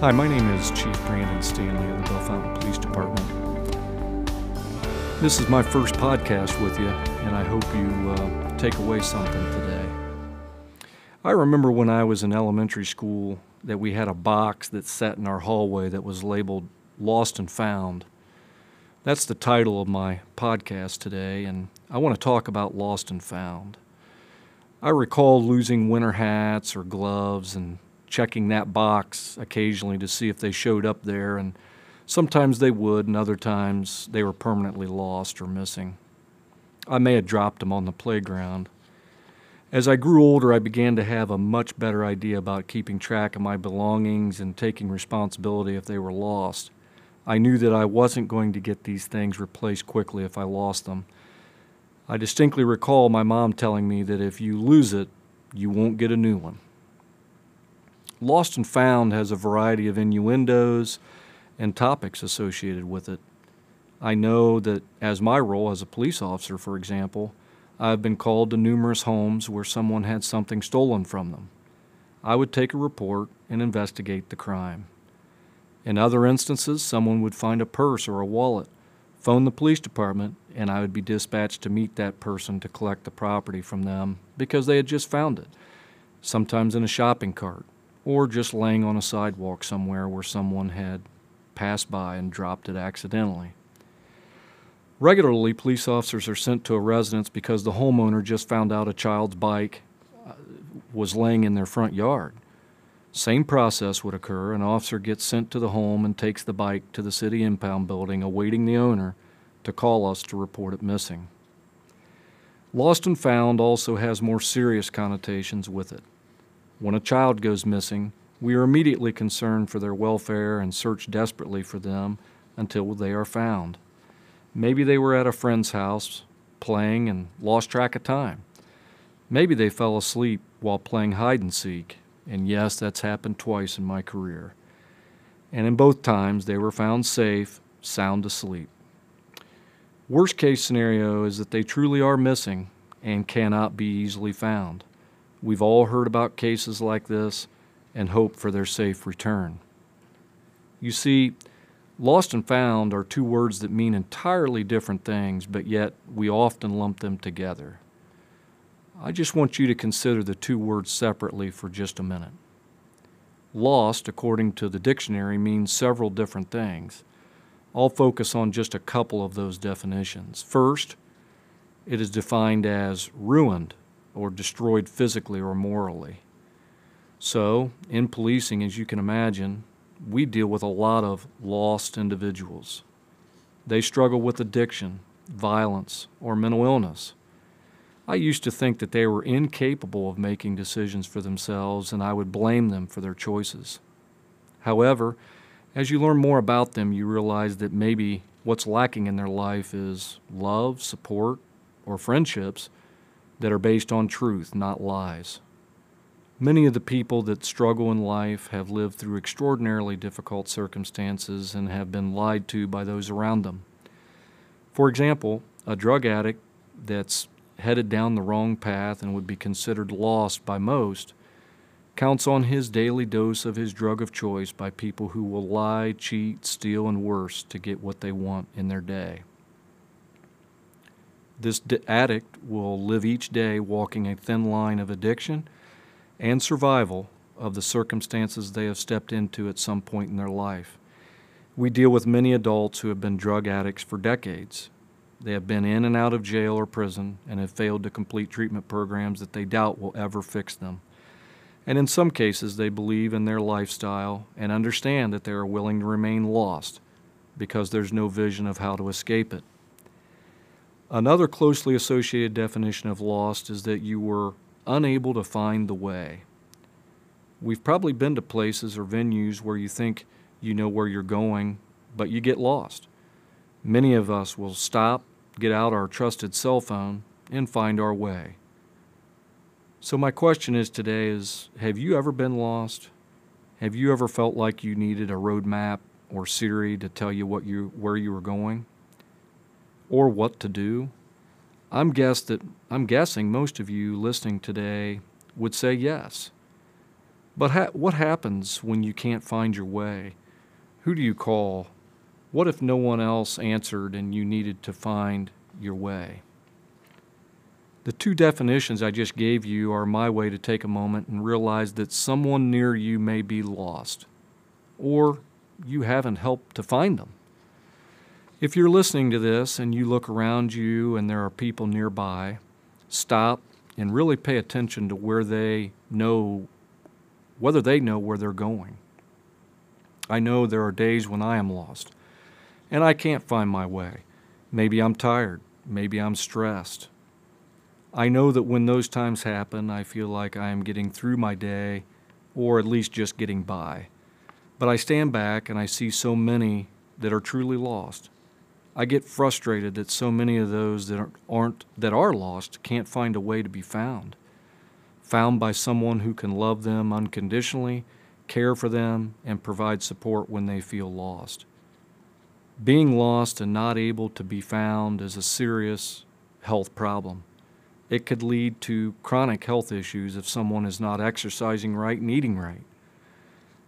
Hi, my name is Chief Brandon Stanley of the Bell Bellefontaine Police Department. This is my first podcast with you, and I hope you uh, take away something today. I remember when I was in elementary school that we had a box that sat in our hallway that was labeled Lost and Found. That's the title of my podcast today, and I want to talk about Lost and Found. I recall losing winter hats or gloves and checking that box occasionally to see if they showed up there, and sometimes they would, and other times they were permanently lost or missing. I may have dropped them on the playground. As I grew older, I began to have a much better idea about keeping track of my belongings and taking responsibility if they were lost. I knew that I wasn't going to get these things replaced quickly if I lost them. I distinctly recall my mom telling me that if you lose it, you won't get a new one. Lost and Found has a variety of innuendos and topics associated with it. I know that as my role as a police officer, for example, I've been called to numerous homes where someone had something stolen from them. I would take a report and investigate the crime. In other instances, someone would find a purse or a wallet, phone the police department, and I would be dispatched to meet that person to collect the property from them because they had just found it, sometimes in a shopping cart, or just laying on a sidewalk somewhere where someone had passed by and dropped it accidentally. Regularly, police officers are sent to a residence because the homeowner just found out a child's bike uh, was laying in their front yard. Same process would occur. An officer gets sent to the home and takes the bike to the city impound building, awaiting the owner to call us to report it missing. Lost and found also has more serious connotations with it. When a child goes missing, we are immediately concerned for their welfare and search desperately for them until they are found. Maybe they were at a friend's house playing and lost track of time. Maybe they fell asleep while playing hide and seek, and yes, that's happened twice in my career. And in both times, they were found safe, sound asleep. Worst case scenario is that they truly are missing and cannot be easily found. We've all heard about cases like this and hope for their safe return. You see, lost and found are two words that mean entirely different things, but yet we often lump them together. I just want you to consider the two words separately for just a minute. Lost, according to the dictionary, means several different things. I'll focus on just a couple of those definitions. First, it is defined as ruined or destroyed physically or morally. So, in policing, as you can imagine, we deal with a lot of lost individuals. They struggle with addiction, violence, or mental illness. I used to think that they were incapable of making decisions for themselves and I would blame them for their choices. However, as you learn more about them, you realize that maybe what's lacking in their life is love, support, or friendships that are based on truth, not lies. Many of the people that struggle in life have lived through extraordinarily difficult circumstances and have been lied to by those around them. For example, a drug addict that's headed down the wrong path and would be considered lost by most counts on his daily dose of his drug of choice by people who will lie, cheat, steal, and worse to get what they want in their day. This addict will live each day walking a thin line of addiction and survival of the circumstances they have stepped into at some point in their life. We deal with many adults who have been drug addicts for decades. They have been in and out of jail or prison and have failed to complete treatment programs that they doubt will ever fix them. And in some cases, they believe in their lifestyle and understand that they are willing to remain lost because there's no vision of how to escape it. Another closely associated definition of lost is that you were unable to find the way. We've probably been to places or venues where you think you know where you're going, but you get lost. Many of us will stop, get out our trusted cell phone, and find our way. So my question is today is have you ever been lost? Have you ever felt like you needed a road map or Siri to tell you what you where you were going? Or what to do? I'm that I'm guessing most of you listening today would say yes. But ha- what happens when you can't find your way? Who do you call? What if no one else answered and you needed to find your way? The two definitions I just gave you are my way to take a moment and realize that someone near you may be lost, or you haven't helped to find them. If you're listening to this and you look around you and there are people nearby, stop and really pay attention to where they know, whether they know where they're going. I know there are days when I am lost and I can't find my way. Maybe I'm tired. Maybe I'm stressed. I know that when those times happen, I feel like I am getting through my day or at least just getting by. But I stand back and I see so many that are truly lost. I get frustrated that so many of those that aren't that are lost can't find a way to be found. Found by someone who can love them unconditionally, care for them, and provide support when they feel lost. Being lost and not able to be found is a serious health problem. It could lead to chronic health issues if someone is not exercising right and eating right.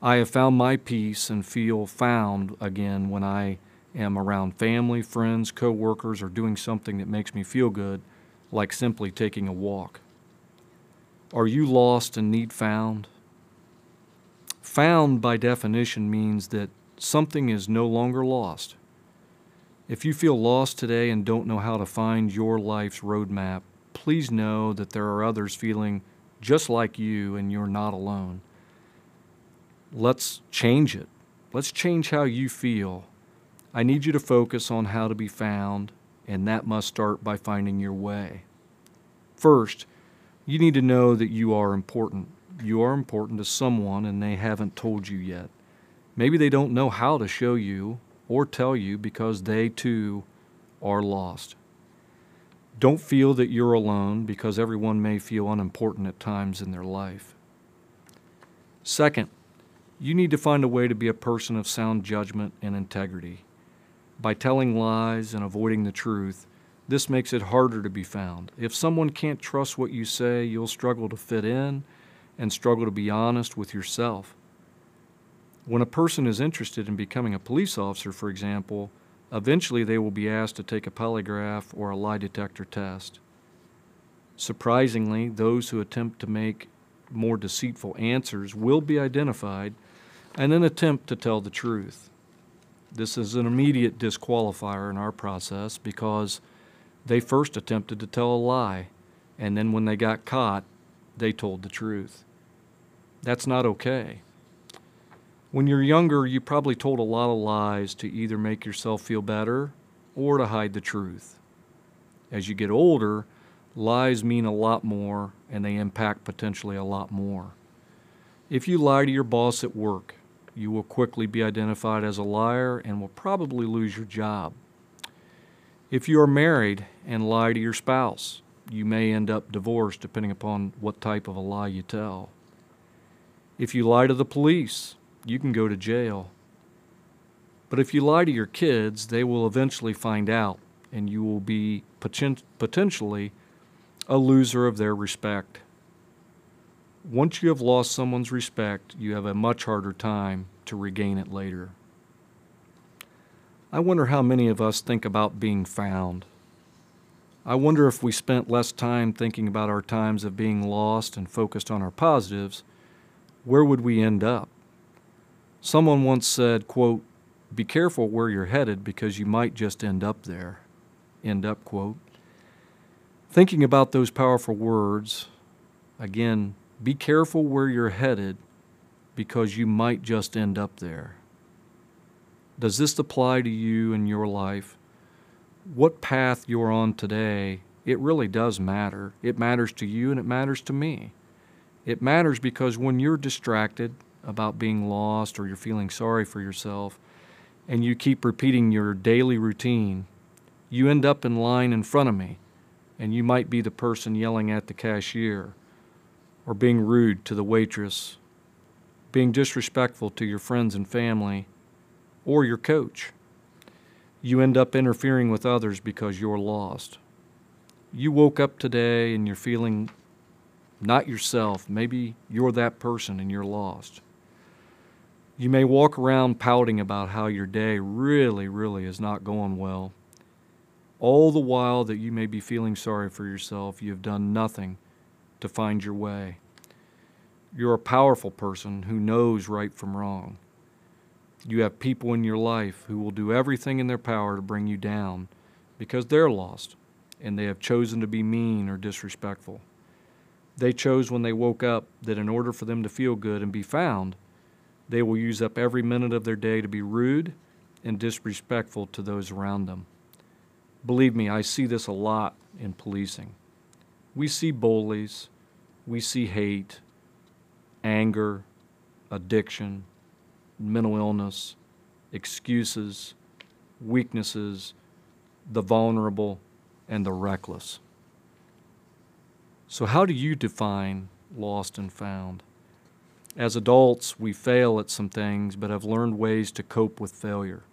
I have found my peace and feel found again when I am around family, friends, coworkers, or doing something that makes me feel good, like simply taking a walk. Are you lost and need found? Found, by definition, means that something is no longer lost. If you feel lost today and don't know how to find your life's roadmap, please know that there are others feeling just like you and you're not alone. Let's change it. Let's change how you feel. I need you to focus on how to be found, and that must start by finding your way. First, you need to know that you are important. You are important to someone, and they haven't told you yet. Maybe they don't know how to show you or tell you because they too are lost. Don't feel that you're alone because everyone may feel unimportant at times in their life. Second, you need to find a way to be a person of sound judgment and integrity. By telling lies and avoiding the truth, this makes it harder to be found. If someone can't trust what you say, you'll struggle to fit in and struggle to be honest with yourself. When a person is interested in becoming a police officer, for example, eventually they will be asked to take a polygraph or a lie detector test. Surprisingly, those who attempt to make more deceitful answers will be identified and then attempt to tell the truth. This is an immediate disqualifier in our process because they first attempted to tell a lie, and then when they got caught, they told the truth. That's not okay. When you're younger, you probably told a lot of lies to either make yourself feel better or to hide the truth. As you get older, lies mean a lot more and they impact potentially a lot more. If you lie to your boss at work, you will quickly be identified as a liar and will probably lose your job. If you are married and lie to your spouse, you may end up divorced depending upon what type of a lie you tell. If you lie to the police, you can go to jail. But if you lie to your kids, they will eventually find out, and you will be poten- potentially a loser of their respect. Once you have lost someone's respect, you have a much harder time to regain it later. I wonder how many of us think about being found. I wonder if we spent less time thinking about our times of being lost and focused on our positives, where would we end up? Someone once said, quote, be careful where you're headed because you might just end up there. End up quote. Thinking about those powerful words, again, be careful where you're headed because you might just end up there. Does this apply to you in your life? What path you're on today, it really does matter. It matters to you and it matters to me. It matters because when you're distracted, about being lost or you're feeling sorry for yourself, and you keep repeating your daily routine, you end up in line in front of me, and you might be the person yelling at the cashier, or being rude to the waitress, being disrespectful to your friends and family, or your coach. You end up interfering with others because you're lost. You woke up today and you're feeling not yourself. Maybe you're that person and you're lost. You may walk around pouting about how your day really, really is not going well. All the while that you may be feeling sorry for yourself, you have done nothing to find your way. You're a powerful person who knows right from wrong. You have people in your life who will do everything in their power to bring you down because they're lost and they have chosen to be mean or disrespectful. They chose when they woke up that in order for them to feel good and be found, they will use up every minute of their day to be rude and disrespectful to those around them. Believe me, I see this a lot in policing. We see bullies, we see hate, anger, addiction, mental illness, excuses, weaknesses, the vulnerable, and the reckless. So, how do you define lost and found? As adults, we fail at some things, but have learned ways to cope with failure.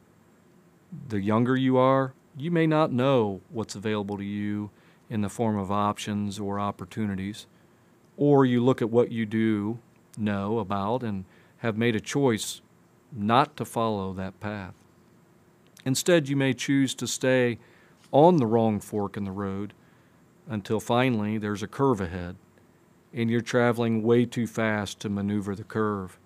The younger you are, you may not know what's available to you in the form of options or opportunities, or you look at what you do know about and have made a choice not to follow that path. Instead, you may choose to stay on the wrong fork in the road until finally there's a curve ahead and you're traveling way too fast to maneuver the curve.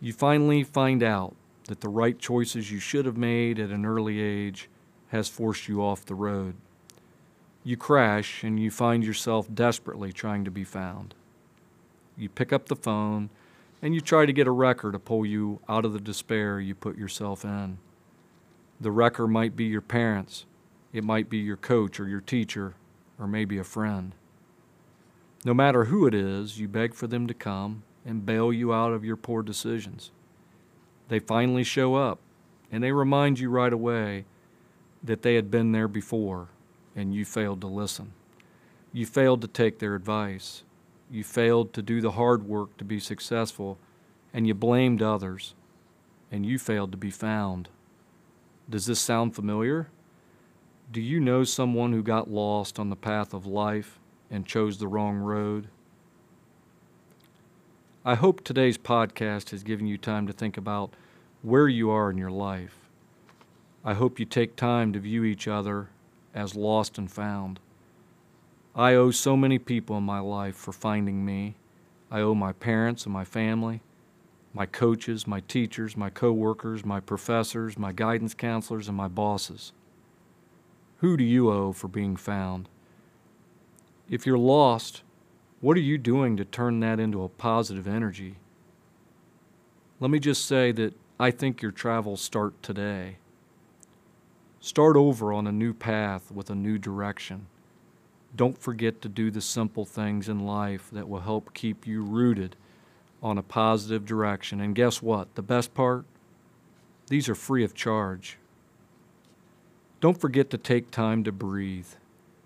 You finally find out that the right choices you should have made at an early age has forced you off the road. You crash and you find yourself desperately trying to be found. You pick up the phone and you try to get a wrecker to pull you out of the despair you put yourself in. The wrecker might be your parents, it might be your coach or your teacher, or maybe a friend. No matter who it is, you beg for them to come and bail you out of your poor decisions. They finally show up and they remind you right away that they had been there before and you failed to listen. You failed to take their advice. You failed to do the hard work to be successful and you blamed others and you failed to be found. Does this sound familiar? Do you know someone who got lost on the path of life and chose the wrong road? I hope today's podcast has given you time to think about where you are in your life. I hope you take time to view each other as lost and found. I owe so many people in my life for finding me. I owe my parents and my family, my coaches, my teachers, my coworkers, my professors, my guidance counselors, and my bosses. Who do you owe for being found? If you're lost, what are you doing to turn that into a positive energy? Let me just say that I think your travels start today. Start over on a new path with a new direction. Don't forget to do the simple things in life that will help keep you rooted on a positive direction. And guess what? The best part? These are free of charge. Don't forget to take time to breathe.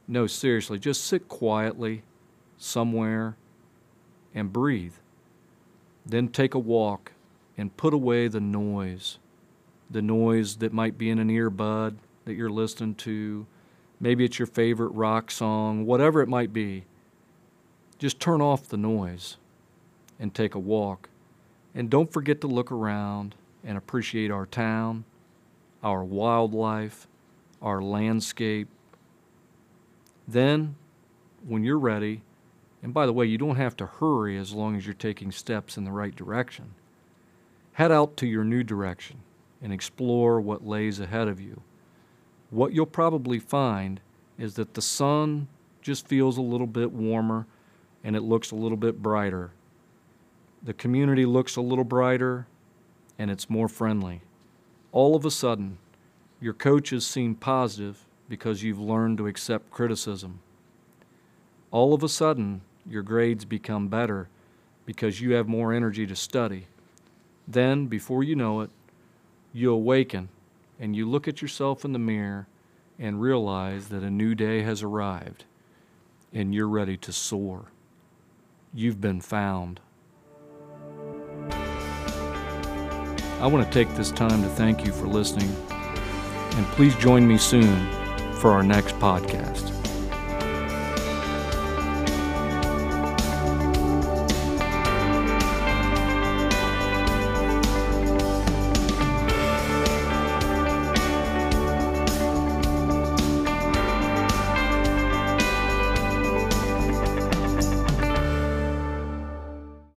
No, seriously, just sit quietly somewhere and breathe. Then take a walk and put away the noise. The noise that might be in an earbud that you're listening to. Maybe it's your favorite rock song, whatever it might be. Just turn off the noise and take a walk. And don't forget to look around and appreciate our town, our wildlife, our landscape. Then, when you're ready, and by the way, you don't have to hurry as long as you're taking steps in the right direction, head out to your new direction and explore what lays ahead of you. What you'll probably find is that the sun just feels a little bit warmer and it looks a little bit brighter. The community looks a little brighter and it's more friendly. All of a sudden, your coaches seem positive because you've learned to accept criticism. All of a sudden, your grades become better because you have more energy to study. Then, before you know it, you awaken and you look at yourself in the mirror and realize that a new day has arrived and you're ready to soar. You've been found. I want to take this time to thank you for listening and please join me soon for our next podcast.